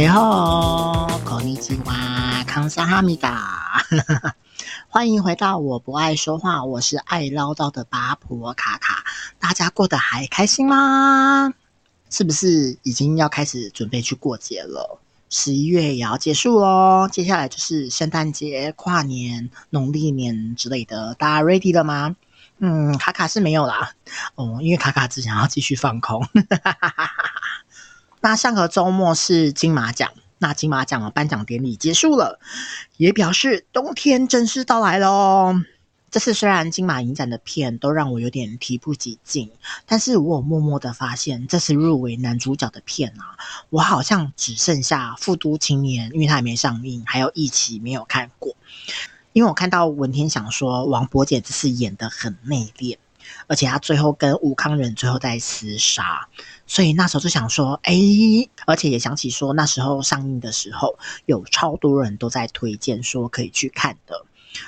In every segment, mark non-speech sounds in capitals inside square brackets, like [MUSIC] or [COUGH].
大家好，こんにちは，康萨哈米达，[LAUGHS] 欢迎回到我不爱说话，我是爱唠叨的八婆卡卡。大家过得还开心吗？是不是已经要开始准备去过节了？十一月也要结束喽，接下来就是圣诞节、跨年、农历年之类的，大家 ready 了吗？嗯，卡卡是没有啦，哦，因为卡卡只想要继续放空。 [LAUGHS] 那上个周末是金马奖，那金马奖的颁奖典礼结束了，也表示冬天正式到来喽。这次虽然金马影展的片都让我有点提不起劲，但是我默默的发现，这次入围男主角的片啊，我好像只剩下《富都青年》，因为他还没上映，还有《一起》没有看过。因为我看到文天祥说王柏杰这次演得很内敛，而且他最后跟吴康仁最后在厮杀，所以那时候就想说，哎，而且也想起说那时候上映的时候，有超多人都在推荐说可以去看的。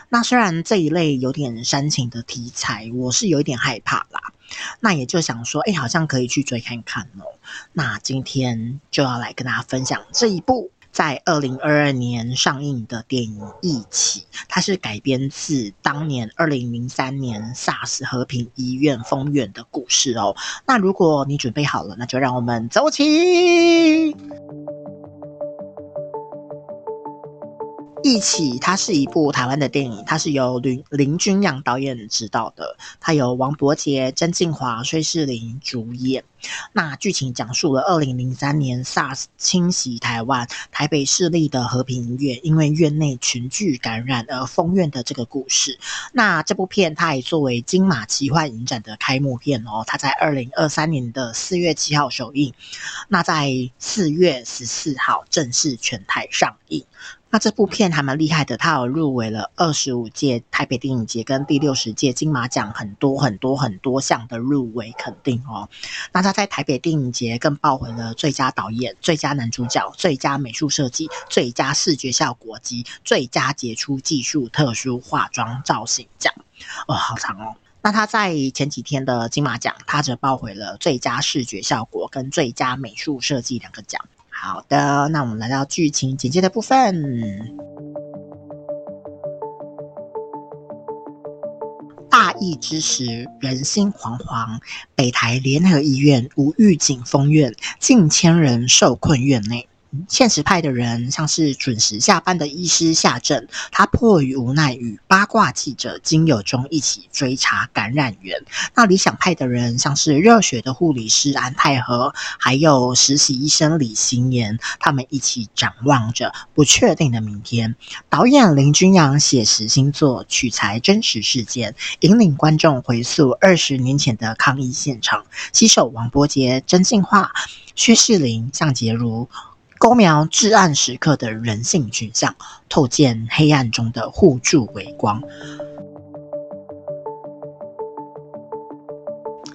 那虽然这一类有点煽情的题材，我是有一点害怕啦。那也就想说，哎，好像可以去追看看哦。那今天就要来跟大家分享这一部在二零二二年上映的电影《一起》，它是改编自当年二零零三年 SARS 和平医院封院的故事哦。那如果你准备好了，那就让我们走起。一起，它是一部台湾的电影，它是由林林君阳导演执导的，它由王柏杰、曾敬华、崔世林主演。那剧情讲述了二零零三年 SARS 侵袭台湾，台北市立的和平医院因为院内群聚感染而封院的这个故事。那这部片它也作为金马奇幻影展的开幕片哦，它在二零二三年的四月七号首映，那在四月十四号正式全台上映。那这部片还蛮厉害的，它有入围了二十五届台北电影节跟第六十届金马奖，很多很多很多项的入围肯定哦。那他在台北电影节更抱回了最佳导演、最佳男主角、最佳美术设计、最佳视觉效果及最佳杰出技术特殊化妆造型奖哦，好长哦。那他在前几天的金马奖，他则抱回了最佳视觉效果跟最佳美术设计两个奖。好的，那我们来到剧情简介的部分。大疫之时，人心惶惶，北台联合医院无预警封院，近千人受困院内。现实派的人像是准时下班的医师夏正，他迫于无奈与八卦记者金友中一起追查感染源。那理想派的人像是热血的护理师安泰和，还有实习医生李行言，他们一起展望着不确定的明天。导演林君阳写实新作，取材真实事件，引领观众回溯二十年前的抗疫现场，携手王柏杰、曾敬驊、薛仕凌、项婕如。勾描至暗时刻的人性群像，透见黑暗中的互助微光。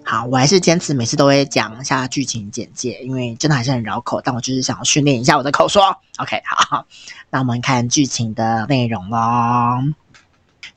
好，我还是坚持每次都会讲一下剧情简介，因为真的还是很绕口，但我就是想要训练一下我的口说。OK，好，那我们看剧情的内容喽。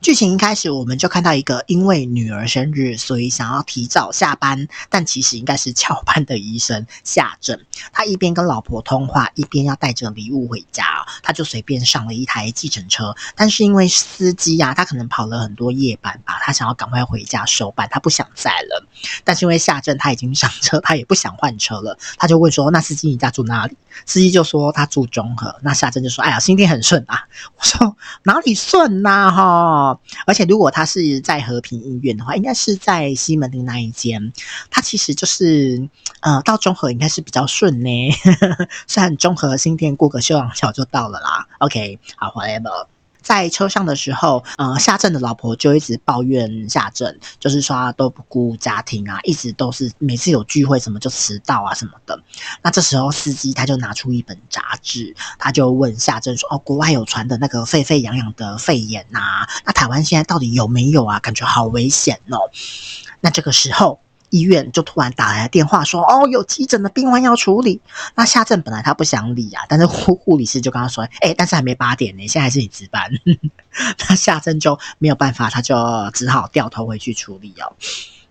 剧情一开始，我们就看到一个因为女儿生日，所以想要提早下班，但其实应该是翘班的医生夏正。他一边跟老婆通话，一边要带着礼物回家，他就随便上了一台计程车。但是因为司机呀、他可能跑了很多夜班吧，他想要赶快回家收班，他不想载了。但是因为夏正他已经上车，他也不想换车了，他就问说：“那司机你家住哪里？”司机就说他住中和。那夏珍就说：“哎呀，新店很顺啊。”我说：“哪里顺呐？哈。”而且，如果他是在和平医院的话，应该是在西门町那一间。他其实就是，呃，到中和应该是比较顺呢。[LAUGHS] 虽然中和新店过个秀朗桥就到了啦。OK，好，whatever。在车上的时候，呃，夏正的老婆就一直抱怨夏正，就是说都不顾家庭啊，一直都是每次有聚会什么就迟到啊什么的。那这时候司机他就拿出一本杂志，他就问夏正说：“哦，国外有传的那个沸沸扬扬的肺炎呐，那台湾现在到底有没有啊？感觉好危险哦。”那这个时候。医院就突然打来电话说：“哦，有急诊的病患要处理。”那夏正本来他不想理啊，但是护护理师就跟他说：“哎，但是还没八点呢，现在还是你值班。” [LAUGHS] 那夏正就没有办法，他就只好掉头回去处理哦。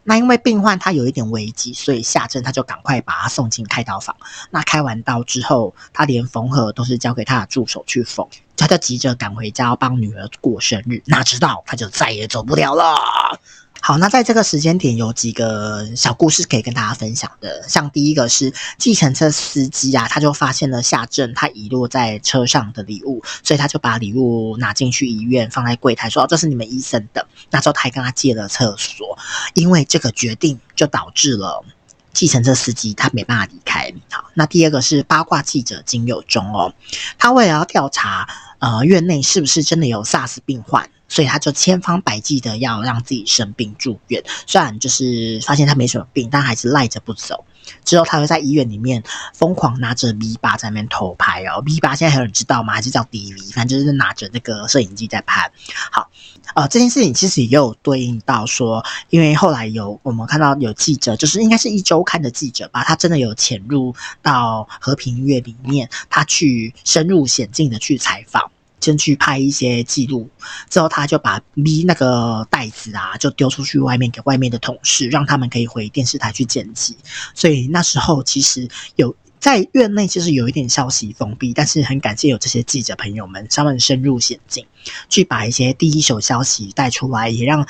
那因为病患他有一点危机，所以夏正他就赶快把他送进开刀房。那开完刀之后，他连缝合都是交给他的助手去缝，他就急着赶回家帮女儿过生日。哪知道他就再也走不了了。好，那在这个时间点有几个小故事可以跟大家分享的。像第一个是计程车司机啊，他就发现了夏正他遗落在车上的礼物，所以他就把礼物拿进去医院，放在柜台，说：“这是你们医生的。”那时候他还跟他借了厕所，因为这个决定就导致了计程车司机他没办法离开。好，那第二个是八卦记者金友中哦，他为了要调查呃院内是不是真的有 SARS 病患。所以他就千方百计的要让自己生病住院，虽然就是发现他没什么病，但还是赖着不走。之后他会在医院里面疯狂拿着 V 八在那边偷拍哦，V 八现在还有人知道吗？还是叫 DV？反正就是拿着那个摄影机在拍。好，呃，这件事情其实也有对应到说，因为后来有我们看到有记者，就是应该是一周刊的记者吧，他真的有潜入到和平医院里面，他去深入险境的去采访。先去拍一些记录，之后他就把 V 那个袋子啊，就丢出去外面给外面的同事，让他们可以回电视台去剪辑。所以那时候其实有在院内，其实有一点消息封闭，但是很感谢有这些记者朋友们，他们深入险境，去把一些第一手消息带出来，也让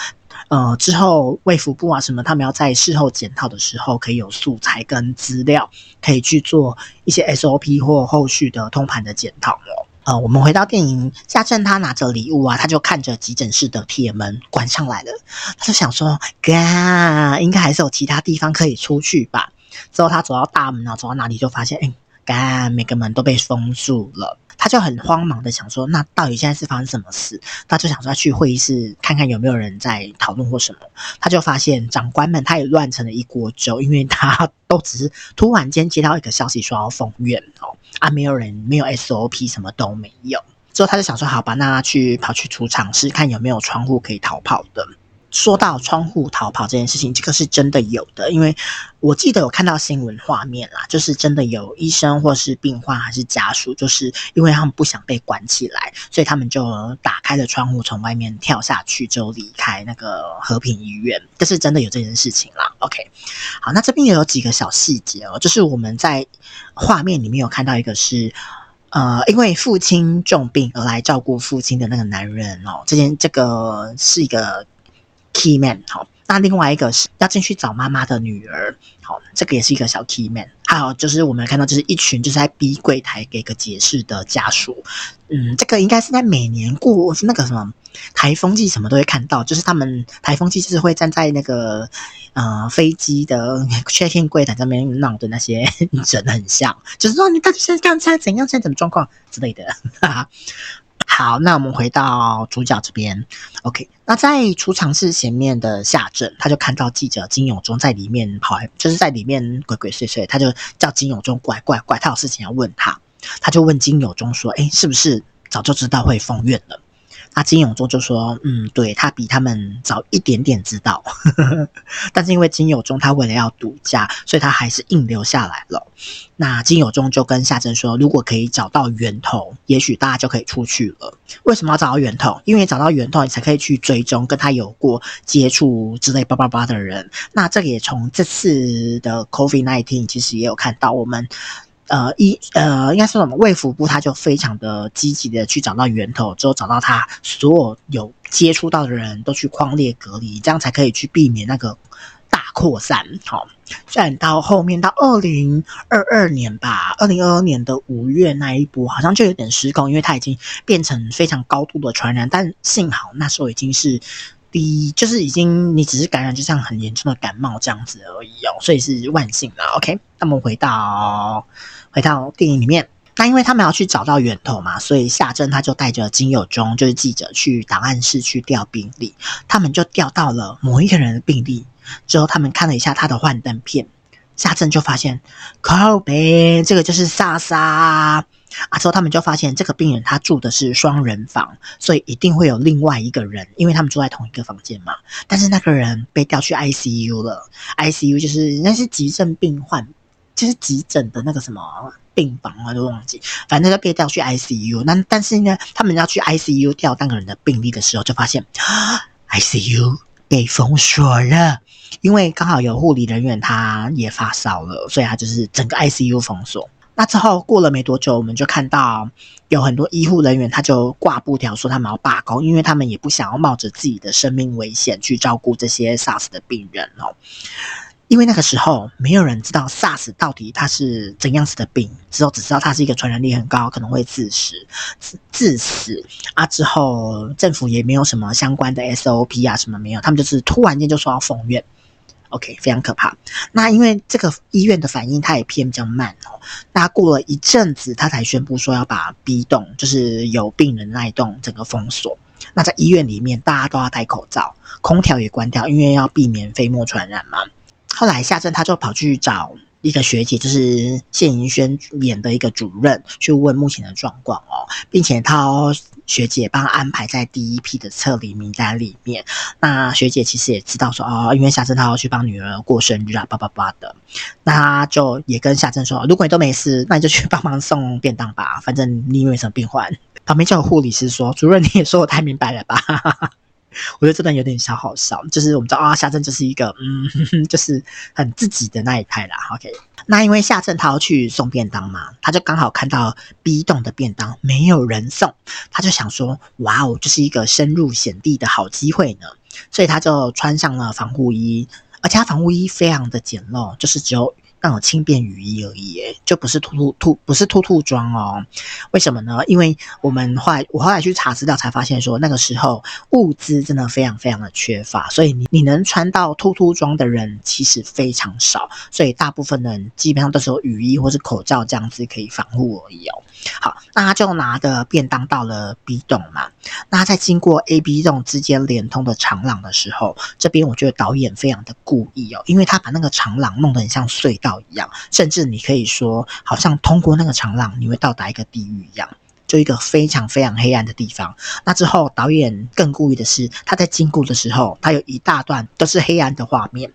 呃之后卫福部啊什么，他们要在事后检讨的时候，可以有素材跟资料，可以去做一些 SOP 或后续的通盘的检讨哦。呃，我们回到电影，夏正他拿着礼物啊，他就看着急诊室的铁门关上来了，他就想说，嘎，应该还是有其他地方可以出去吧。之后他走到大门啊，走到哪里就发现，哎，嘎，每个门都被封住了。他就很慌忙的想说，那到底现在是发生什么事？他就想说去会议室看看有没有人在讨论或什么。他就发现长官们他也乱成了一锅粥，因为他 [LAUGHS] 都只是突然间接到一个消息说要封院哦，啊，没有人，没有 SOP，什么都没有。之后他就想说，好吧，那去跑去储藏室看有没有窗户可以逃跑的。说到窗户逃跑这件事情，这个是真的有的，因为我记得有看到新闻画面啦，就是真的有医生或是病患还是家属，就是因为他们不想被关起来，所以他们就打开了窗户从外面跳下去，就离开那个和平医院。这是真的有这件事情啦。OK，好，那这边也有几个小细节哦，就是我们在画面里面有看到一个是，呃，因为父亲重病而来照顾父亲的那个男人哦，这件这个是一个。Key man，好，那另外一个是要进去找妈妈的女儿，好，这个也是一个小 Key man。还有就是我们看到就是一群就是在逼柜台给个解释的家属，嗯，这个应该是在每年过那个什么台风季什么都会看到，就是他们台风季就是会站在那个呃飞机的 [LAUGHS] check-in 柜台上面闹的那些 [LAUGHS] 人很像，就是说你到底现在现在怎样，现在怎么状况之类的，哈哈。好，那我们回到主角这边。OK，那在储藏室前面的夏正，他就看到记者金永忠在里面跑，就是在里面鬼鬼祟祟，他就叫金永忠过来，过来，过来，他有事情要问他，他就问金永忠说：“诶，是不是早就知道会封院了？”那金永中就说：“嗯，对，他比他们早一点点知道，[LAUGHS] 但是因为金有中他为了要独家，所以他还是硬留下来了。那金有中就跟夏正说：如果可以找到源头，也许大家就可以出去了。为什么要找到源头？因为找到源头，你才可以去追踪跟他有过接触之类叭叭叭的人。那这个也从这次的 COVID-19 其实也有看到我们。”呃，一呃，应该说什么？卫福部他就非常的积极的去找到源头，之后找到他所有有接触到的人都去框列隔离，这样才可以去避免那个大扩散。好，虽然到后面到二零二二年吧，二零二二年的五月那一波好像就有点失控，因为它已经变成非常高度的传染，但幸好那时候已经是。第一就是已经，你只是感染，就像很严重的感冒这样子而已哦，所以是万幸了。OK，那么回到回到电影里面，那因为他们要去找到源头嘛，所以夏正他就带着金友中就是记者去档案室去调病例，他们就调到了某一个人的病例，之后他们看了一下他的幻灯片，夏正就发现靠北，这个就是莎莎。啊！之后他们就发现这个病人他住的是双人房，所以一定会有另外一个人，因为他们住在同一个房间嘛。但是那个人被调去 ICU 了，ICU 就是那是急症病患，就是急诊的那个什么病房啊，都忘记，反正就被调去 ICU。那但是呢，他们要去 ICU 调那个人的病历的时候，就发现啊，ICU 被封锁了。因为刚好有护理人员他也发烧了，所以他就是整个 ICU 封锁。那之后过了没多久，我们就看到有很多医护人员他就挂布条说他们要罢工，因为他们也不想要冒着自己的生命危险去照顾这些 SARS 的病人哦。因为那个时候没有人知道 SARS 到底它是怎样子的病，之后只知道它是一个传染力很高，可能会致死、致死啊。之后政府也没有什么相关的 SOP 啊，什么没有，他们就是突然间就说要封院，OK，非常可怕。那因为这个医院的反应它也偏比较慢哦，那过了一阵子，他才宣布说要把 B 栋，就是有病人那一栋整个封锁。那在医院里面，大家都要戴口罩，空调也关掉，因为要避免飞沫传染嘛。后来夏正他就跑去找一个学姐，就是谢盈萱演的一个主任，去问目前的状况哦，并且他学姐帮安排在第一批的撤离名单里面。那学姐其实也知道说哦，因为夏正他要去帮女儿过生日啊，叭叭叭的，那他就也跟夏正说，如果你都没事，那你就去帮忙送便当吧，[LAUGHS] 反正你没什么病患。旁边就有护理师说，主任你也说我太明白了吧？[LAUGHS] 我觉得这段有点小好笑，就是我们知道啊，夏正就是一个嗯，[LAUGHS] 就是很自己的那一派啦。OK，那因为夏正他要去送便当嘛，他就刚好看到 B 栋的便当没有人送，他就想说，哇哦，这是一个深入险地的好机会呢，所以他就穿上了防护衣，而且他防护衣非常的简陋，就是只有。那种轻便雨衣而已，诶，就不是兔兔兔，不是兔兔装哦。为什么呢？因为我们后来，我后来去查资料才发现说，那个时候物资真的非常非常的缺乏，所以你你能穿到兔兔装的人其实非常少，所以大部分人基本上都是有雨衣或是口罩这样子可以防护而已哦。好，那他就拿着便当到了 B 栋嘛。那在经过 A、B 栋之间连通的长廊的时候，这边我觉得导演非常的故意哦，因为他把那个长廊弄得很像隧道一样，甚至你可以说，好像通过那个长廊，你会到达一个地狱一样，就一个非常非常黑暗的地方。那之后，导演更故意的是，他在经过的时候，他有一大段都是黑暗的画面，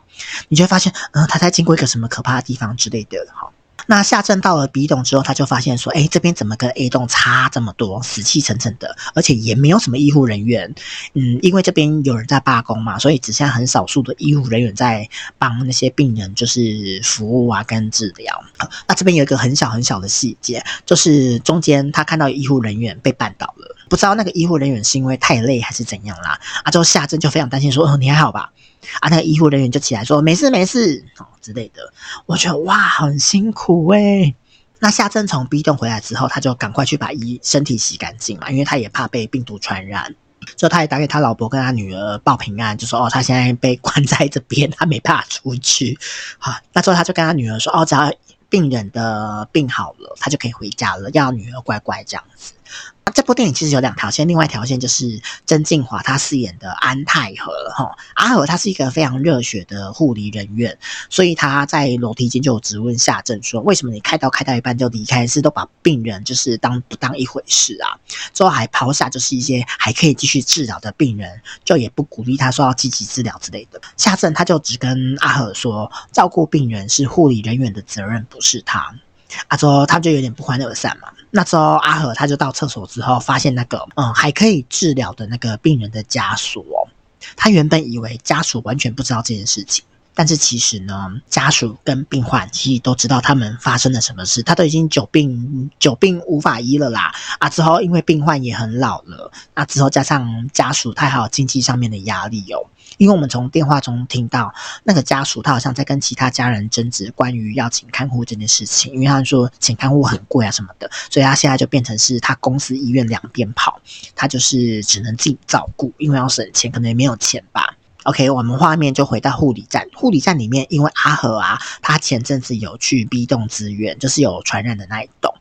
你就会发现，嗯、他在经过一个什么可怕的地方之类的，好。那夏正到了 B 栋之后，他就发现说：“哎，这边怎么跟 A 栋差这么多，死气沉沉的，而且也没有什么医护人员。嗯，因为这边有人在罢工嘛，所以只剩下很少数的医护人员在帮那些病人就是服务啊跟治疗。那这边有一个很小很小的细节，就是中间他看到医护人员被绊倒了，不知道那个医护人员是因为太累还是怎样啦。啊，之后夏正就非常担心说：哦，你还好吧？”啊，那个医护人员就起来说：“没事，没事，哦之类的。”我觉得哇，很辛苦诶。那夏正从 B 栋回来之后，他就赶快去把衣身体洗干净嘛，因为他也怕被病毒传染。所以他也打给他老婆跟他女儿报平安，就说：“哦，他现在被 [LAUGHS] 关在这边，他没办法出去。”好，那之后他就跟他女儿说：“哦，只要病人的病好了，他就可以回家了，要女儿乖乖这样子。”这部电影其实有两条线，另外一条线就是曾敬驊他饰演的安泰和哈，阿和他是一个非常热血的护理人员，所以他在楼梯间就有质问夏正说：“为什么你开刀开到一半就离开，是都把病人就是当不当一回事啊？”之后还抛下就是一些还可以继续治疗的病人，就也不鼓励他说要积极治疗之类的。夏正他就只跟阿和说：“照顾病人是护理人员的责任，不是他。”啊，之后他就有点不欢而散嘛。那时候阿和他就到厕所之后，发现那个嗯还可以治疗的那个病人的家属哦。他原本以为家属完全不知道这件事情，但是其实呢，家属跟病患其实都知道他们发生了什么事。他都已经久病久病无法医了啦。啊，之后因为病患也很老了，那之后加上家属他还有经济上面的压力哦。因为我们从电话中听到那个家属，他好像在跟其他家人争执关于要请看护这件事情，因为他说请看护很贵啊什么的，所以他现在就变成是他公司医院两边跑，他就是只能自己照顾，因为要省钱，可能也没有钱吧。OK，我们画面就回到护理站。护理站里面，因为阿和啊，他前阵子有去 B 栋支援，就是有传染的那一栋，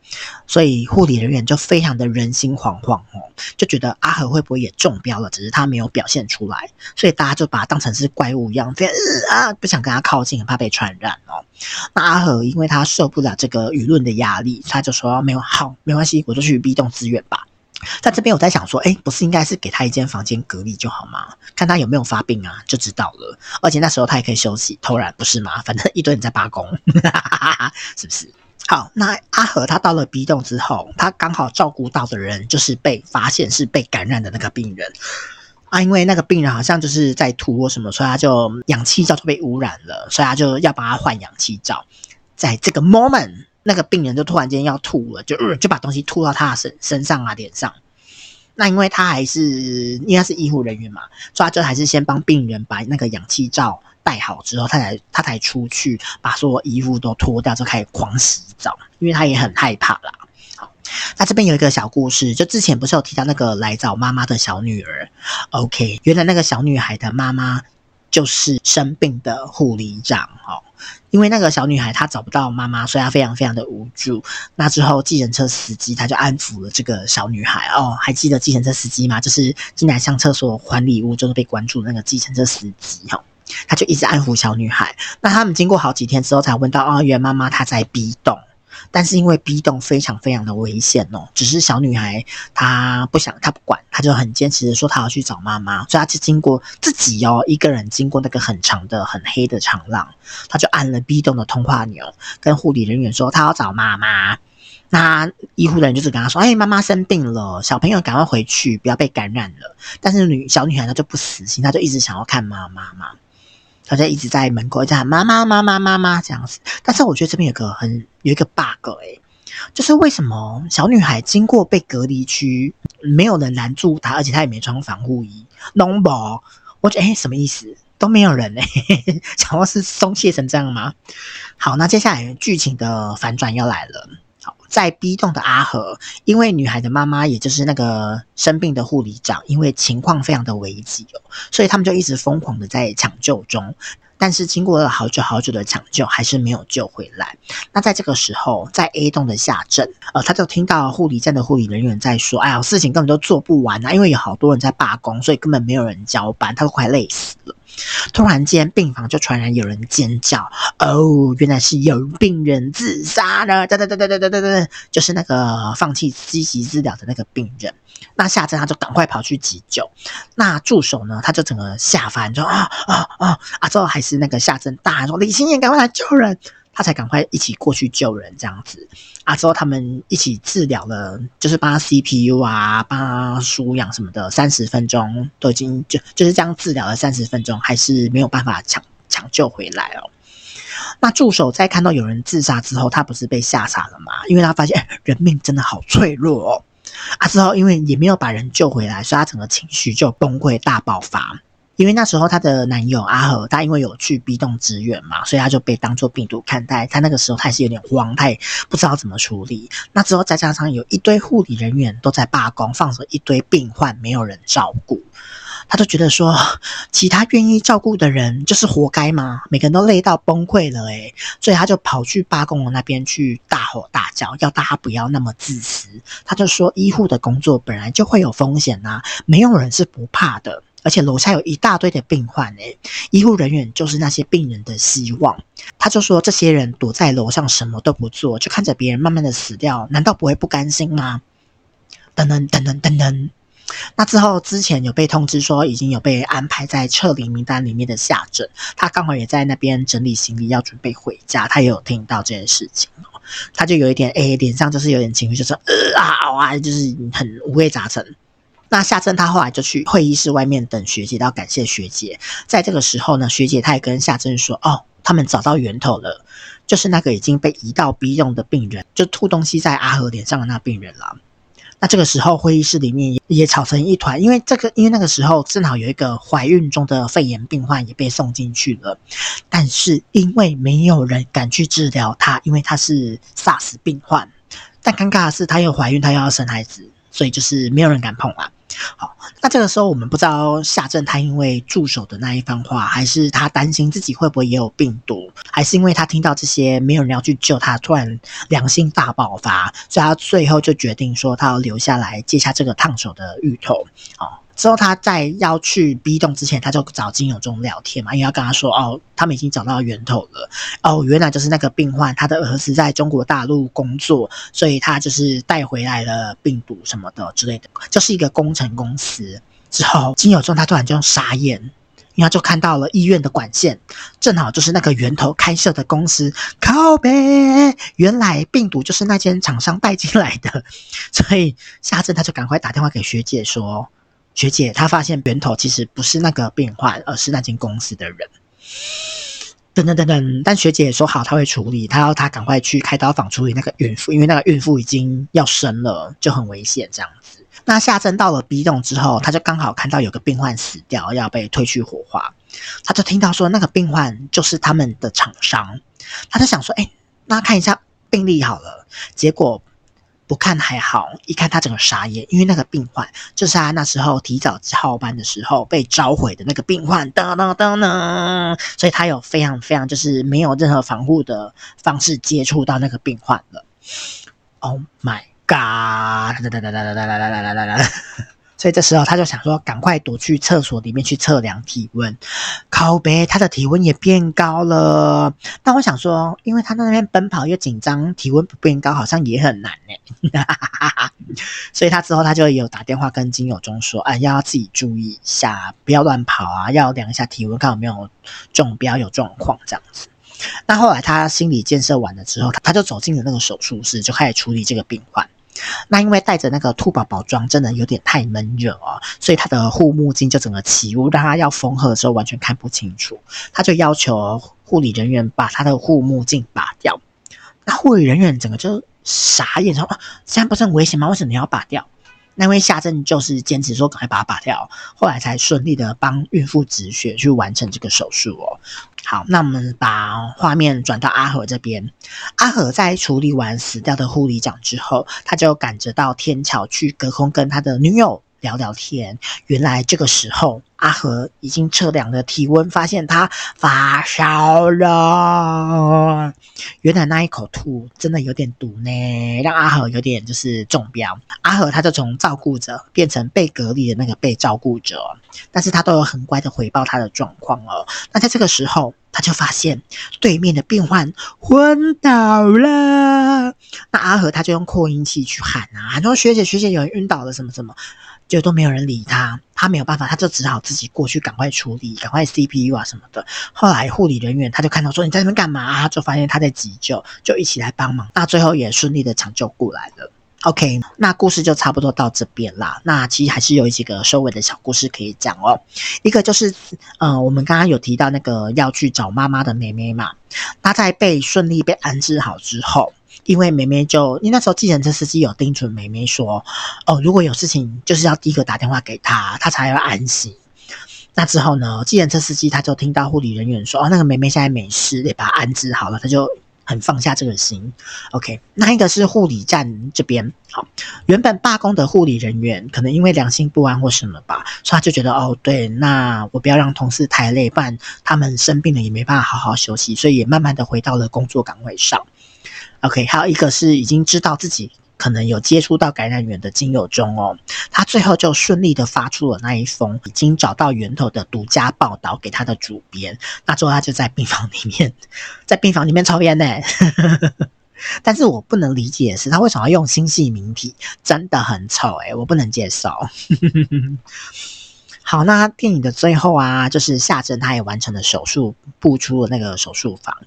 所以护理人员就非常的人心惶惶哦，就觉得阿和会不会也中标了，只是他没有表现出来，所以大家就把他当成是怪物一样，非常啊不想跟他靠近，很怕被传染哦。那阿和因为他受不了这个舆论的压力，他就说没有好，没关系，我就去 B 栋支援吧。在这边，我在想说，哎，不是应该是给他一间房间隔离就好吗？看他有没有发病啊，就知道了。而且那时候他也可以休息，偷懒不是吗？反正一堆人在罢工，是不是？好，那阿和他到了 B 栋之后，他刚好照顾到的人就是被发现是被感染的那个病人。啊，因为那个病人好像就是在吐或什么，所以他就氧气罩就被污染了，所以他就要帮他换氧气罩。在这个 moment，那个病人就突然间要吐了，就、呃、就把东西吐到他的身身上啊脸上。那因为他还是应该是医护人员嘛，所以他就还是先帮病人把那个氧气罩戴好之后，他才他才出去把所有衣服都脱掉，就开始狂洗澡，因为他也很害怕啦。好，那这边有一个小故事，就之前不是有提到那个来找妈妈的小女儿？OK，原来那个小女孩的妈妈就是生病的护理长哦。因为那个小女孩她找不到妈妈，所以她非常非常的无助。那之后，计程车司机他就安抚了这个小女孩哦。还记得计程车司机吗？就是进来上厕所还礼物，就是被关注那个计程车司机哦。他就一直安抚小女孩。那他们经过好几天之后，才问到哦，原来妈妈她在 B 栋。但是因为 B 栋非常非常的危险哦，只是小女孩她不想，她不管，她就很坚持的说她要去找妈妈，所以她就经过自己哦一个人经过那个很长的很黑的长廊，她就按了 B 栋的通话钮，跟护理人员说她要找妈妈。那医护人员就是跟她说：“哎，妈妈生病了，小朋友赶快回去，不要被感染了。”但是女小女孩她就不死心，她就一直想要看妈妈嘛。他就一直在门口一直喊妈妈妈妈妈妈这样子，但是我觉得这边有个很有一个 bug 诶、就是为什么小女孩经过被隔离区，没有人拦住她，而且她也没穿防护衣，normal，我觉得诶、什么意思？都没有人诶、欸，[LAUGHS] 想说是松懈成这样吗？好，那接下来剧情的反转要来了。在 B 栋的阿和，因为女孩的妈妈，也就是那个生病的护理长，因为情况非常的危急哦，所以他们就一直疯狂的在抢救中。但是经过了好久好久的抢救，还是没有救回来。那在这个时候，在 A 栋的下镇，呃，他就听到护理站的护理人员在说：“哎呀，事情根本都做不完啊，因为有好多人在罢工，所以根本没有人交班，他都快累死了。”突然间，病房就传来有人尖叫，哦，原来是有病人自杀了！哒哒哒哒哒哒哒哒，就是那个放弃积极治疗的那个病人。那夏珍他就赶快跑去急救。那助手呢，他就整个下翻，说啊啊啊啊！之后还是那个夏珍大喊说：“李心妍，赶快来救人！”他才赶快一起过去救人，这样子啊，之后他们一起治疗了，就是帮他 CPU 啊，帮他输氧什么的，三十分钟都已经就就是这样治疗了三十分钟，还是没有办法抢抢救回来哦。那助手在看到有人自杀之后，他不是被吓傻了吗？因为他发现，欸，人命真的好脆弱哦。啊，之后因为也没有把人救回来，所以他整个情绪就崩溃大爆发。因为那时候她的男友阿和，他因为有去 B 栋支援嘛，所以他就被当作病毒看待。他那个时候他也是有点慌，他也不知道怎么处理。那之后再加上有一堆护理人员都在罢工，放着一堆病患没有人照顾，他就觉得说，其他愿意照顾的人就是活该吗？每个人都累到崩溃了诶，所以他就跑去罢工的那边去大吼大叫，要大家不要那么自私。他就说，医护的工作本来就会有风险呐，没有人是不怕的。而且楼下有一大堆的病患诶，医护人员就是那些病人的希望。他就说，这些人躲在楼上什么都不做，就看着别人慢慢的死掉，难道不会不甘心吗？噔噔噔噔噔噔。那之后，之前有被通知说已经有被安排在撤离名单里面的下镇，他刚好也在那边整理行李要准备回家，他也有听到这件事情，他就有一点诶，脸上就是有点情绪，就是呃啊啊，就是很五味杂陈。那夏正他后来就去会议室外面等学姐，要感谢学姐。在这个时候呢，学姐她也跟夏正说：“哦，他们找到源头了，就是那个已经被移到 B 栋的病人，就吐东西在阿和脸上的那病人了。”那这个时候会议室里面也吵成一团，因为这个，因为那个时候正好有一个怀孕中的肺炎病患也被送进去了，但是因为没有人敢去治疗她，因为她是 SARS 病患。但尴尬的是，她又怀孕，她又要生孩子，所以就是没有人敢碰啊。好，那这个时候我们不知道夏正他因为助手的那一番话，还是他担心自己会不会也有病毒，还是因为他听到这些没有人要去救他，突然良心大爆发，所以他最后就决定说他要留下来接下这个烫手的芋头。好。之后，他在要去 B 栋之前，他就找金有中聊天嘛，因为要跟他说哦，他们已经找到源头了。哦，原来就是那个病患，他的儿子在中国大陆工作，所以他就是带回来了病毒什么的之类的，就是一个工程公司。之后，金有中他突然就傻眼，因为就看到了医院的管线，正好就是那个源头开设的公司。靠北，原来病毒就是那间厂商带进来的，所以夏正他就赶快打电话给学姐说。学姐她发现源头其实不是那个病患，而是那间公司的人。等等等等，但学姐也说好，她会处理，她要她赶快去开刀房处理那个孕妇，因为那个孕妇已经要生了，就很危险这样子。那夏正到了 B 栋之后，他就刚好看到有个病患死掉，要被推去火化，他就听到说那个病患就是他们的厂商，他就想说，哎，那看一下病历好了，结果。不看还好，一看他整个傻眼，因为那个病患就是他那时候提早翘班的时候被召回的那个病患，噔噔噔噔，所以他有非常非常就是没有任何防护的方式接触到那个病患了。Oh my god！所以这时候他就想说，赶快躲去厕所里面去测量体温。靠北，他的体温也变高了。但我想说，因为他在那边奔跑又紧张，体温不变高好像也很难呢。[LAUGHS] 所以他之后他就有打电话跟金友中说，哎，要自己注意一下，不要乱跑啊，要量一下体温，看有没有中标有状况这样子。那后来他心理建设完了之后，他就走进了那个手术室，就开始处理这个病患。那因为戴着那个兔宝宝装，真的有点太闷热哦，所以他的护目镜就整个起雾，让他要缝合的时候完全看不清楚。他就要求护理人员把他的护目镜拔掉。那护理人员整个就傻眼，说：“啊，现在不是很危险吗？为什么你要拔掉？”那位夏正就是坚持说赶快把它拔掉，后来才顺利的帮孕妇止血去完成这个手术哦。好，那我们把画面转到阿和这边。阿和在处理完死掉的护理长之后，他就赶着到天桥去隔空跟他的女友聊聊天。原来这个时候，阿和已经测量了体温，发现他发烧了。原来那一口吐真的有点毒呢，让阿和有点就是中标。阿和他就从照顾者变成被隔离的那个被照顾者，但是他都有很乖的回报他的状况哦。那在这个时候，他就发现对面的病患昏倒了。那阿和他就用扩音器去喊啊，喊说学姐学姐有人晕倒了什么什么。就都没有人理他，他没有办法，他就只好自己过去赶快处理，赶快 CPU 啊什么的。后来护理人员他就看到说，你在那边干嘛啊？就发现他在急救，就一起来帮忙。那最后也顺利的抢救过来了。OK，那故事就差不多到这边啦。那其实还是有几个收尾的小故事可以讲哦。一个就是，呃，我们刚刚有提到那个要去找妈妈的妹妹嘛，她在被顺利被安置好之后。因为妹妹就，因为那时候计程车司机有叮嘱妹妹说，哦，如果有事情，就是要第一个打电话给他，他才会安心。那之后呢，计程车司机他就听到护理人员说，哦，那个妹妹现在没事，得把她安置好了，他就很放下这个心。OK，那一个是护理站这边，好，原本罢工的护理人员可能因为良心不安或什么吧，所以他就觉得，哦，对，那我不要让同事太累，不然他们生病了也没办法好好休息，所以也慢慢的回到了工作岗位上。OK，还有一个是已经知道自己可能有接触到感染源的金友中哦，他最后就顺利的发出了那一封已经找到源头的独家报道给他的主编，那之后他就在病房里面，[LAUGHS] 在病房里面抽烟呢。但是我不能理解的是他为什么要用星系名体，真的很丑诶，我不能接受。[LAUGHS] 好，那电影的最后啊，就是夏正他也完成了手术，步出了那个手术房。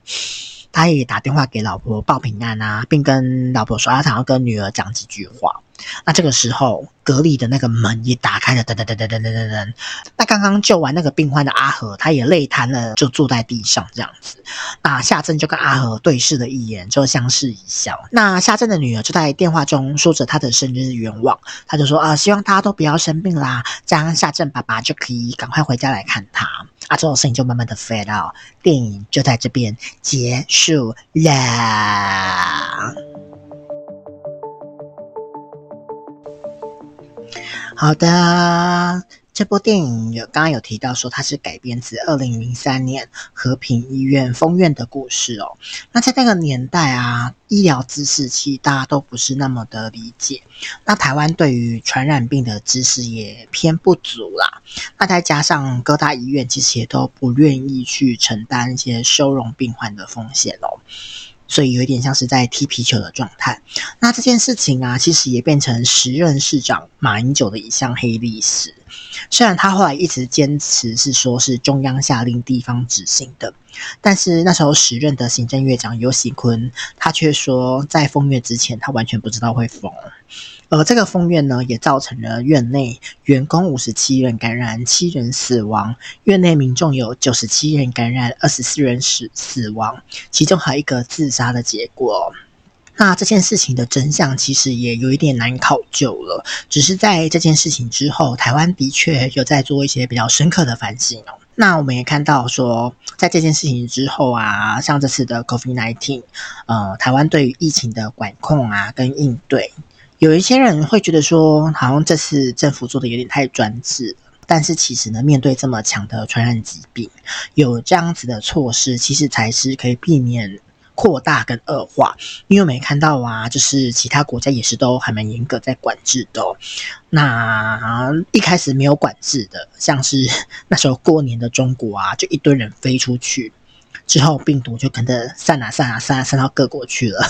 他也打电话给老婆报平安啊，并跟老婆说他想要跟女儿讲几句话。那这个时候，隔离的那个门也打开了，噔噔噔噔噔噔噔。那刚刚救完那个病患的阿和，他也累瘫了，就坐在地上这样子。那夏正就跟阿和对视了一眼，就相视一笑。那夏正的女儿就在电话中说着她的生日愿望，她就说啊，希望大家都不要生病啦，这样夏正爸爸就可以赶快回家来看他。啊，这种事情就慢慢的 fade 到电影就在这边结束了。好的，这部电影有刚刚有提到说它是改编自二零零三年和平医院封院的故事哦。那在那个年代啊，医疗知识其实大家都不是那么的理解。那台湾对于传染病的知识也偏不足啦。那再加上各大医院其实也都不愿意去承担一些收容病患的风险哦。所以有一点像是在踢皮球的状态。那这件事情啊，其实也变成时任市长马英九的一项黑历史。虽然他后来一直坚持是说是中央下令地方执行的，但是那时候时任的行政院长尤喜坤，他却说在封月之前他完全不知道会封。而这个封院呢，也造成了院内员工五十七人感染，七人死亡；院内民众有九十七人感染，二十四人死死亡，其中还有一个自杀的结果。那这件事情的真相其实也有一点难考究了。只是在这件事情之后，台湾的确有在做一些比较深刻的反省哦。那我们也看到说，在这件事情之后啊，像这次的 COVID-19，呃，台湾对于疫情的管控啊跟应对，有一些人会觉得说，好像这次政府做的有点太专制。但是其实呢，面对这么强的传染疾病，有这样子的措施，其实才是可以避免。扩大跟恶化，因为我没看到啊，就是其他国家也是都还蛮严格在管制的哦。那一开始没有管制的，像是那时候过年的中国啊，就一堆人飞出去，之后病毒就跟着散啊散啊散啊散到各国去了。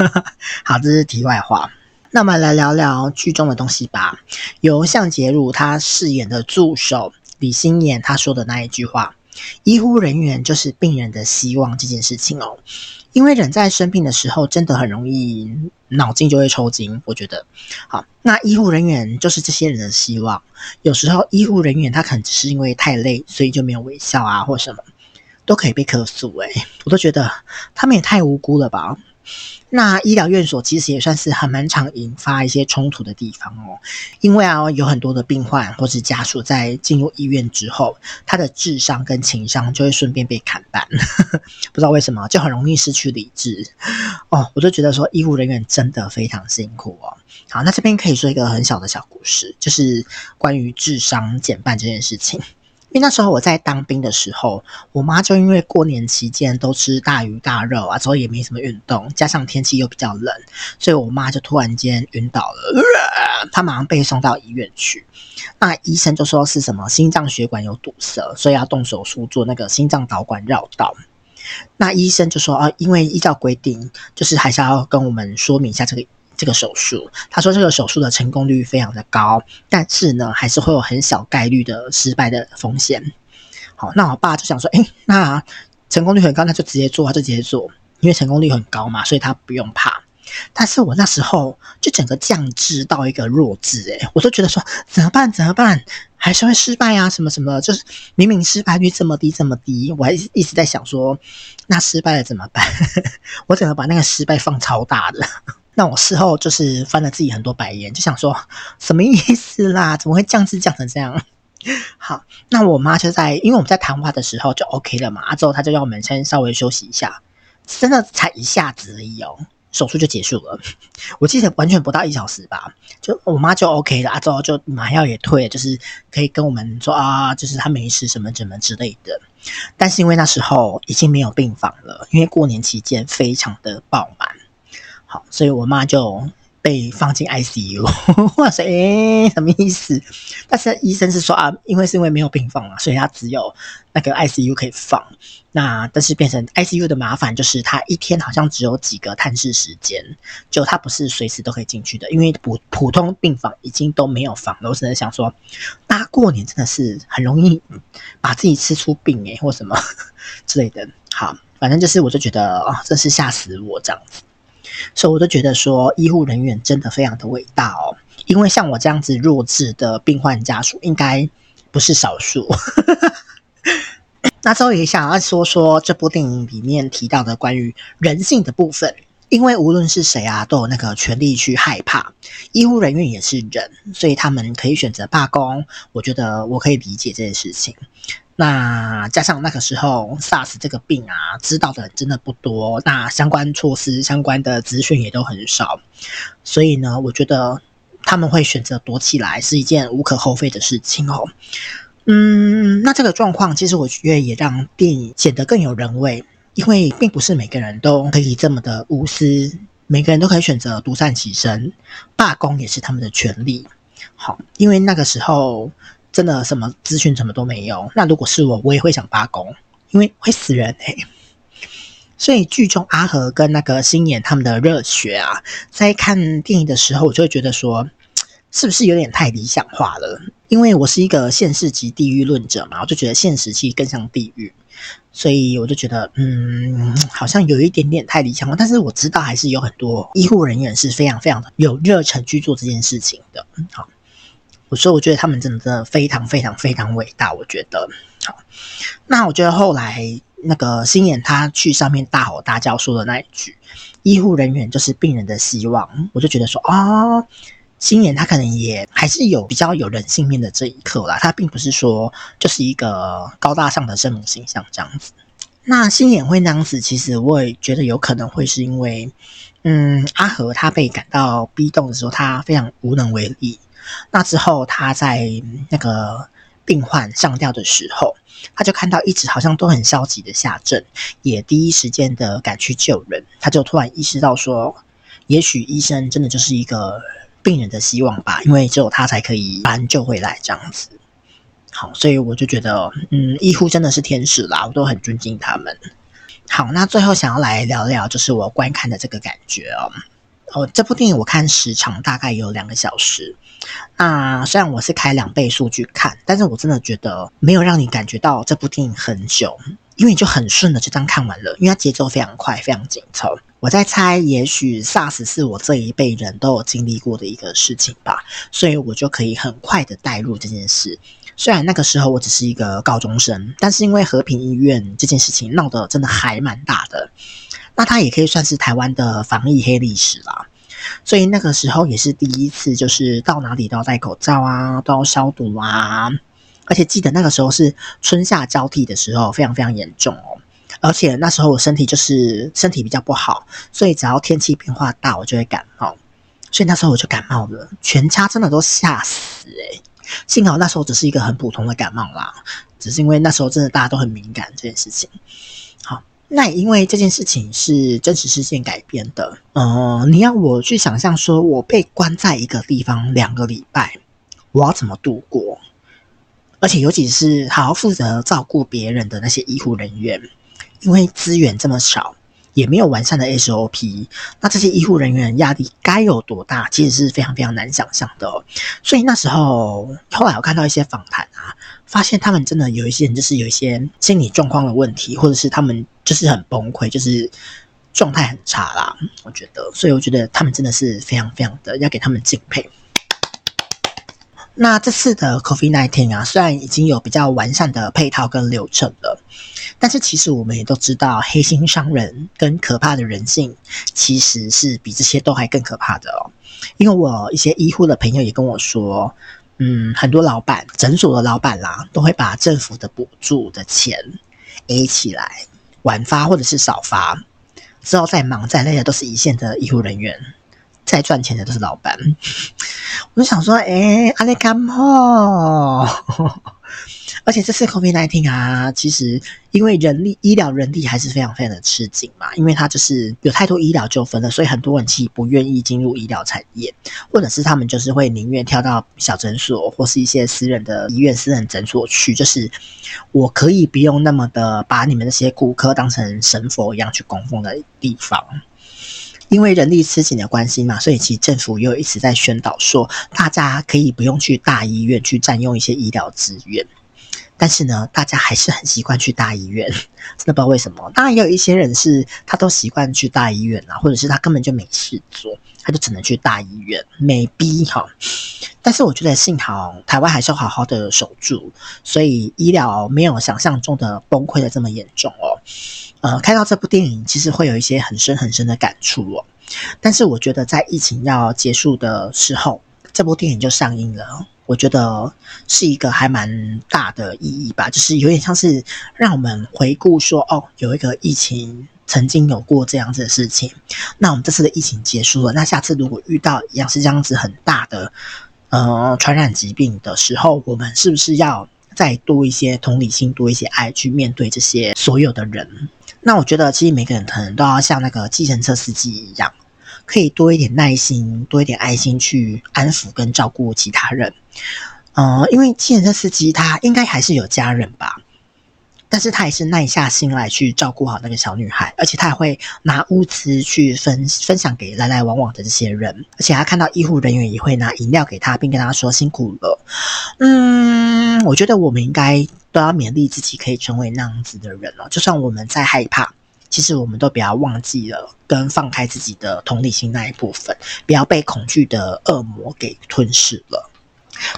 [LAUGHS] 好，这是题外话。那么来聊聊剧中的东西吧。由向洁如他饰演的助手李心妍他说的那一句话：“医护人员就是病人的希望”这件事情哦。因为人在生病的时候，真的很容易脑筋就会抽筋。我觉得，好，那医护人员就是这些人的希望。有时候医护人员他可能只是因为太累，所以就没有微笑啊，或什么，都可以被客诉。诶，我都觉得他们也太无辜了吧。那医疗院所其实也算是很蛮常引发一些冲突的地方哦，因为啊，有很多的病患或是家属在进入医院之后，他的智商跟情商就会顺便被砍半，[LAUGHS] 不知道为什么就很容易失去理智哦。我就觉得说医护人员真的非常辛苦哦。好，那这边可以说一个很小的小故事，就是关于智商减半这件事情。因为那时候我在当兵的时候，我妈就因为过年期间都吃大鱼大肉啊，之后也没什么运动，加上天气又比较冷，所以我妈就突然间晕倒了，她马上被送到医院去。那医生就说是什么心脏血管有堵塞，所以要动手术做那个心脏导管绕道。那医生就说啊，因为依照规定，就是还是要跟我们说明一下这个。这个手术，他说这个手术的成功率非常的高，但是呢，还是会有很小概率的失败的风险。好，那我爸就想说，哎，那成功率很高，那就直接做，他就直接做，因为成功率很高嘛，所以他不用怕。但是我那时候就整个降智到一个弱智，诶，我都觉得说怎么办？怎么办？还是会失败啊？什么什么？就是明明失败率这么低，这么低，我还一直在想说，那失败了怎么办？[LAUGHS] 我怎么把那个失败放超大的？那我事后就是翻了自己很多白眼，就想说什么意思啦？怎么会降智降成这样？[LAUGHS] 好，那我妈就在，因为我们在谈话的时候就 OK 了嘛，啊之后她就让我们先稍微休息一下，真的才一下子而已哦，手术就结束了。我记得完全不到一小时吧，就我妈就 OK 了，啊，之后就麻药也退了，就是可以跟我们说啊，就是她没事什么什么之类的。但是因为那时候已经没有病房了，因为过年期间非常的爆满。好，所以我妈就被放进 ICU。[LAUGHS] 哇塞，诶，什么意思？但是医生是说啊，因为是因为没有病房嘛，所以他只有那个 ICU 可以放。那但是变成 ICU 的麻烦就是，他一天好像只有几个探视时间，就他不是随时都可以进去的，因为普普通病房已经都没有房了。我只能想说，大过年真的是很容易把自己吃出病诶、欸，或什么 [LAUGHS] 之类的。好，反正就是我就觉得啊，真是吓死我这样子。所以我都觉得说，医护人员真的非常的伟大哦。因为像我这样子弱智的病患家属，应该不是少数。[LAUGHS] 那之后也想要说说这部电影里面提到的关于人性的部分。因为无论是谁啊，都有那个权利去害怕。医护人员也是人，所以他们可以选择罢工。我觉得我可以理解这件事情。那加上那个时候 SARS 这个病啊，知道的人真的不多，那相关措施、相关的资讯也都很少，所以呢，我觉得他们会选择躲起来是一件无可厚非的事情哦。嗯，那这个状况其实我觉得也让电影显得更有人味。因为并不是每个人都可以这么的无私，每个人都可以选择独善其身，罢工也是他们的权利。好，因为那个时候真的什么资讯什么都没有。那如果是我，我也会想罢工，因为会死人哎、[LAUGHS] 所以剧中阿和跟那个星野他们的热血啊，在看电影的时候，我就会觉得说，是不是有点太理想化了？因为我是一个现实级地狱论者嘛，我就觉得现实其实更像地狱。所以我就觉得，嗯，好像有一点点太理想化。但是我知道，还是有很多医护人员是非常非常的有热忱去做这件事情的。嗯好，我说，我觉得他们真的真的非常非常非常伟大。我觉得，好，那我觉得后来那个星野他去上面大吼大叫说的那一句“医护人员就是病人的希望”，我就觉得说，哦。星野他可能也还是有比较有人性面的这一刻啦，他并不是说就是一个高大上的圣母形象这样子。那星野会那样子，其实我也觉得有可能会是因为，嗯，阿和他被感到逼动的时候，他非常无能为力。那之后他在那个病患上吊的时候，他就看到一直好像都很消极的下镇，也第一时间的赶去救人，他就突然意识到说，也许医生真的就是一个。病人的希望吧，因为只有他才可以把人救回来这样子。好，所以我就觉得，嗯，医护真的是天使啦，我都很尊敬他们。好，那最后想要来聊聊，就是我观看的这个感觉哦。哦，这部电影我看时长大概有两个小时。那虽然我是开两倍速去看，但是我真的觉得没有让你感觉到这部电影很久，因为你就很顺的就这样看完了，因为它节奏非常快，非常紧凑。我在猜，也许 SARS 是我这一辈人都有经历过的一个事情吧，所以我就可以很快的带入这件事。虽然那个时候我只是一个高中生，但是因为和平医院这件事情闹得真的还蛮大的，那它也可以算是台湾的防疫黑历史啦。所以那个时候也是第一次，就是到哪里都要戴口罩啊，都要消毒啊，而且记得那个时候是春夏交替的时候，非常非常严重哦。而且那时候我身体就是身体比较不好，所以只要天气变化大，我就会感冒。所以那时候我就感冒了，全家真的都吓死诶。幸好那时候只是一个很普通的感冒啦，只是因为那时候真的大家都很敏感这件事情。那因为这件事情是真实事件改编的，呃，你要我去想象说我被关在一个地方两个礼拜，我要怎么度过？而且尤其是好好负责照顾别人的那些医护人员。因为资源这么少，也没有完善的 SOP，那这些医护人员压力该有多大，其实是非常非常难想象的。所以那时候，后来我看到一些访谈啊，发现他们真的有一些人就是有一些心理状况的问题，或者是他们就是很崩溃，就是状态很差啦。我觉得，所以我觉得他们真的是非常非常的要给他们敬佩。那这次的 COVID-19 啊，虽然已经有比较完善的配套跟流程了，但是其实我们也都知道，黑心商人跟可怕的人性，其实是比这些都还更可怕的哦。因为我一些医护的朋友也跟我说，嗯，很多老板、诊所的老板啦，都会把政府的补助的钱 A 起来，晚发或者是少发，之后再忙再累的都是一线的医护人员。再赚钱的都是老板，我就想说，哎，阿力干嘛？而且这次 COVID-19 啊，其实因为人力、医疗人力还是非常非常的吃紧嘛，因为它就是有太多医疗纠纷了，所以很多人其实不愿意进入医疗产业，或者是他们就是会宁愿跳到小诊所或是一些私人的医院、私人诊所去，就是我可以不用那么的把你们那些顾客当成神佛一样去供奉的地方。因为人力吃紧的关系嘛，所以其实政府又一直在宣导说，大家可以不用去大医院去占用一些医疗资源。但是呢，大家还是很习惯去大医院，[LAUGHS] 真的不知道为什么。当然也有一些人是他都习惯去大医院啊，或者是他根本就没事做，他就只能去大医院，没逼哈。但是我觉得幸好台湾还是要好好的守住，所以医疗没有想象中的崩溃的这么严重哦。呃，看到这部电影，其实会有一些很深很深的感触哦。但是我觉得，在疫情要结束的时候，这部电影就上映了。我觉得是一个还蛮大的意义吧，就是有点像是让我们回顾说，哦，有一个疫情曾经有过这样子的事情。那我们这次的疫情结束了，那下次如果遇到一样是这样子很大的呃传染疾病的时候，我们是不是要再多一些同理心，多一些爱去面对这些所有的人？那我觉得，其实每个人可能都要像那个计程车司机一样，可以多一点耐心，多一点爱心去安抚跟照顾其他人。呃，因为计程车司机他应该还是有家人吧，但是他也是耐下心来去照顾好那个小女孩，而且他还会拿物资去分分享给来来往往的这些人，而且他看到医护人员也会拿饮料给他，并跟他说辛苦了。嗯，我觉得我们应该都要勉励自己，可以成为那样子的人了。就算我们再害怕，其实我们都不要忘记了跟放开自己的同理心那一部分，不要被恐惧的恶魔给吞噬了。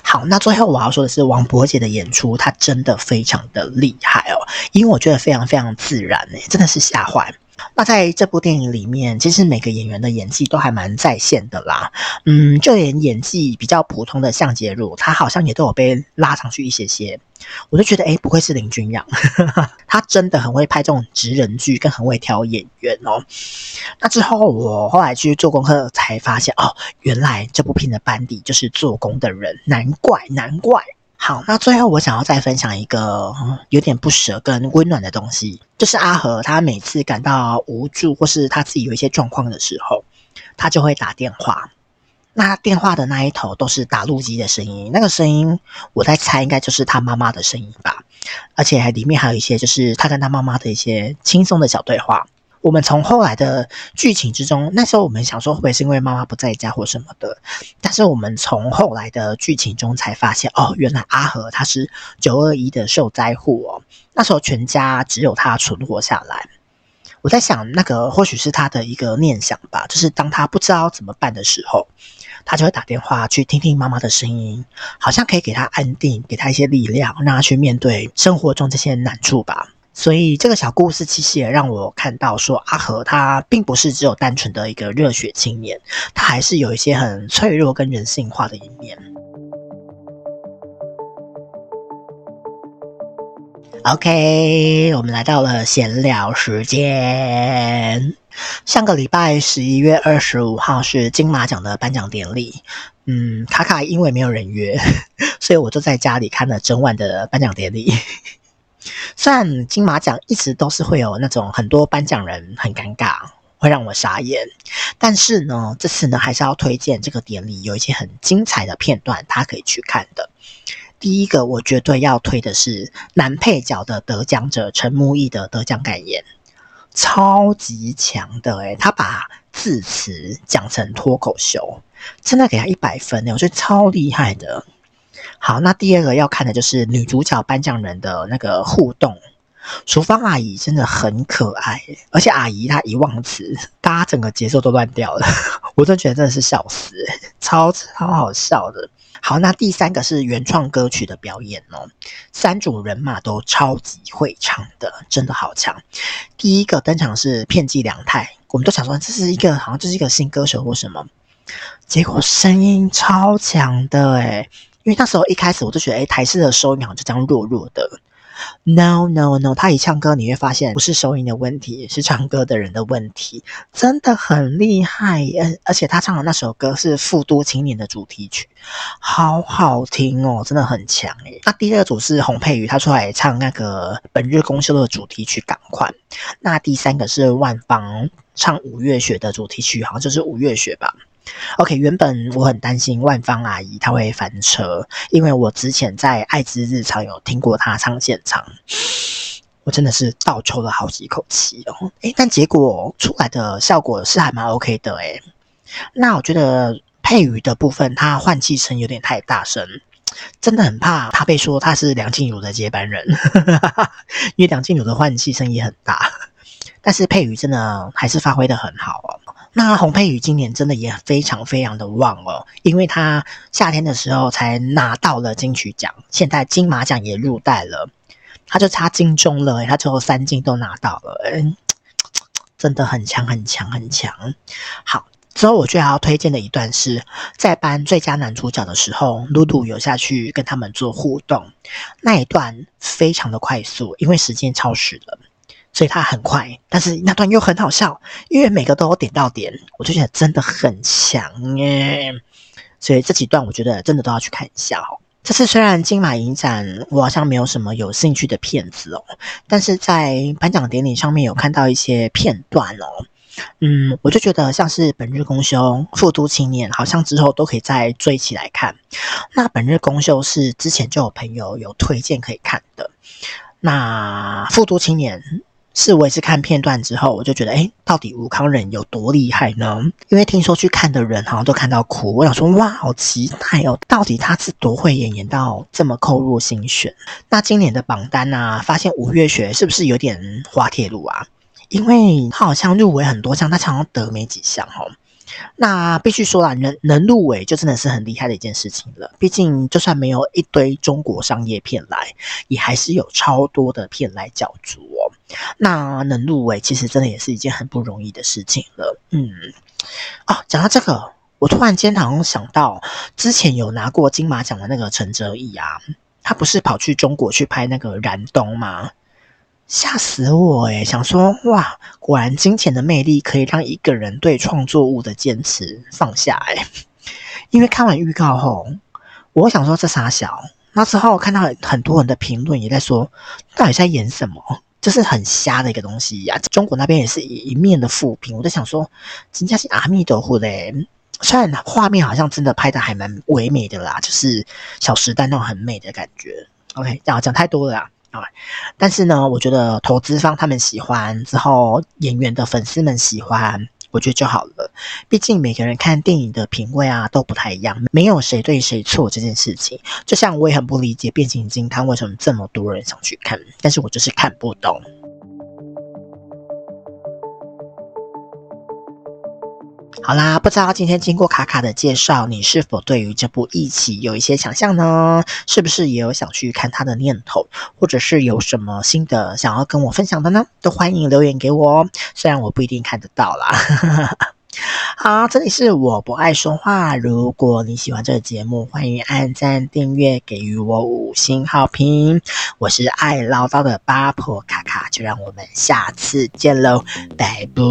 好，那最后我要说的是，王博杰的演出，他真的非常的厉害哦，因为我觉得非常非常自然诶，真的是吓坏。那在这部电影里面，其实每个演员的演技都还蛮在线的啦。嗯，就连演技比较普通的向洁如，他好像也都有被拉上去一些些。我就觉得，诶，不愧是林君阳，[LAUGHS] 他真的很会拍这种直人剧，更很会挑演员哦。那之后，我后来去做功课才发现，哦，原来这部片的班底就是做工的人，难怪，难怪。好，那最后我想要再分享一个有点不舍跟温暖的东西，就是阿和他每次感到无助或是他自己有一些状况的时候，他就会打电话。那电话的那一头都是打录机的声音，那个声音我在猜应该就是他妈妈的声音吧，而且还里面还有一些就是他跟他妈妈的一些轻松的小对话。我们从后来的剧情之中，那时候我们想说会不会是因为妈妈不在家或什么的，但是我们从后来的剧情中才发现，哦，原来阿和他是九二一的受灾户哦，那时候全家只有他存活下来。我在想，那个或许是他的一个念想吧，就是当他不知道怎么办的时候，他就会打电话去听听妈妈的声音，好像可以给他安定，给他一些力量，让他去面对生活中这些难处吧。所以这个小故事其实也让我看到，说阿和他并不是只有单纯的一个热血青年，他还是有一些很脆弱跟人性化的一面。OK，我们来到了闲聊时间。上个礼拜十一月二十五号是金马奖的颁奖典礼，嗯，卡卡因为没有人约，[LAUGHS] 所以我就在家里看了整晚的颁奖典礼。虽然金马奖一直都是会有那种很多颁奖人很尴尬，会让我傻眼，但是呢，这次呢还是要推荐这个典礼有一些很精彩的片段，大家可以去看的。第一个，我绝对要推的是男配角的得奖者陈木易的得奖感言，超级强的诶，他把字词讲成脱口秀，真的给他一百分诶，我觉得超厉害的。好，那第二个要看的就是女主角颁奖人的那个互动。淑芳阿姨真的很可爱，而且阿姨她一忘词，大家整个节奏都乱掉了，我真觉得真的是笑死，超超好笑的。好，那第三个是原创歌曲的表演哦，三组人马都超级会唱的，真的好强。第一个登场是片寄凉太，我们都想说这是一个好像这是一个新歌手或什么，结果声音超强的诶因为那时候一开始我就觉得，哎，台式的收音好像就这样弱弱的。No No No，他一唱歌你会发现不是收音的问题，是唱歌的人的问题，真的很厉害。而而且他唱的那首歌是《富都青年》的主题曲，好好听哦，真的很强诶。那第二组是洪佩瑜，他出来唱那个《本日公休》的主题曲《赶快》。那第三个是万芳唱《五月雪》的主题曲，好像就是《五月雪》吧。OK，原本我很担心万芳阿姨她会翻车，因为我之前在爱之日常有听过她唱现场，我真的是倒抽了好几口气哦。诶，但结果出来的效果是还蛮 OK 的诶。那我觉得佩瑜的部分，她换气声有点太大声，真的很怕她被说她是梁静茹的接班人，[LAUGHS] 因为梁静茹的换气声也很大。但是佩瑜真的还是发挥得很好哦。那洪佩瑜今年真的也非常非常的旺哦，因为他夏天的时候才拿到了金曲奖，现在金马奖也入袋了，他就差金钟了，他最后三金都拿到了，嗯，真的很强很强很强。好，之后我最要推荐的一段是在颁最佳男主角的时候，露露有下去跟他们做互动，那一段非常的快速，因为时间超时了。所以他很快，但是那段又很好笑，因为每个都有点到点，我就觉得真的很强耶。所以这几段我觉得真的都要去看一下哦。这次虽然金马影展我好像没有什么有兴趣的片子哦，但是在颁奖典礼上面有看到一些片段哦。嗯，我就觉得像是《本日公休》《富都青年》，好像之后都可以再追起来看。那《本日公休》是之前就有朋友有推荐可以看的。那富都青年。是我也是看片段之后，我就觉得，哎，到底吴康仁有多厉害呢？因为听说去看的人好像都看到哭。我想说，哇，好期待哦！到底他是多会演，演到这么扣入心弦？那今年的榜单啊，发现吴月雪是不是有点滑铁卢啊？因为他好像入围很多项，他常常得没几项哦。那必须说啦，能能入围就真的是很厉害的一件事情了。毕竟，就算没有一堆中国商业片来，也还是有超多的片来角逐哦。那能入围，其实真的也是一件很不容易的事情了。嗯，哦，讲到这个，我突然间好像想到，之前有拿过金马奖的那个陈哲艺啊，他不是跑去中国去拍那个《燃冬》吗？吓死我诶，想说哇，果然金钱的魅力可以让一个人对创作物的坚持放下诶。[LAUGHS] 因为看完预告后，我想说这傻小。那时候看到很多人的评论也在说，到底在演什么？就是很瞎的一个东西呀。中国那边也是一一面的负评。我在想说，人家是阿弥陀佛嘞。虽然画面好像真的拍得还蛮唯美的啦，就是小时代那种很美的感觉。OK，讲讲太多了啦。啊但是呢，我觉得投资方他们喜欢之后，演员的粉丝们喜欢，我觉得就好了。毕竟每个人看电影的品味啊都不太一样，没有谁对谁错这件事情。就像我也很不理解变形金刚为什么这么多人想去看，但是我就是看不懂。好啦，不知道今天经过卡卡的介绍，你是否对于这部《一起》有一些想象呢？是不是也有想去看它的念头，或者是有什么新的想要跟我分享的呢？都欢迎留言给我哦，虽然我不一定看得到啦。[LAUGHS] 好，这里是我不爱说话。如果你喜欢这个节目，欢迎按赞、订阅，给予我五星好评。我是爱唠叨的八婆卡卡，就让我们下次见喽，拜拜。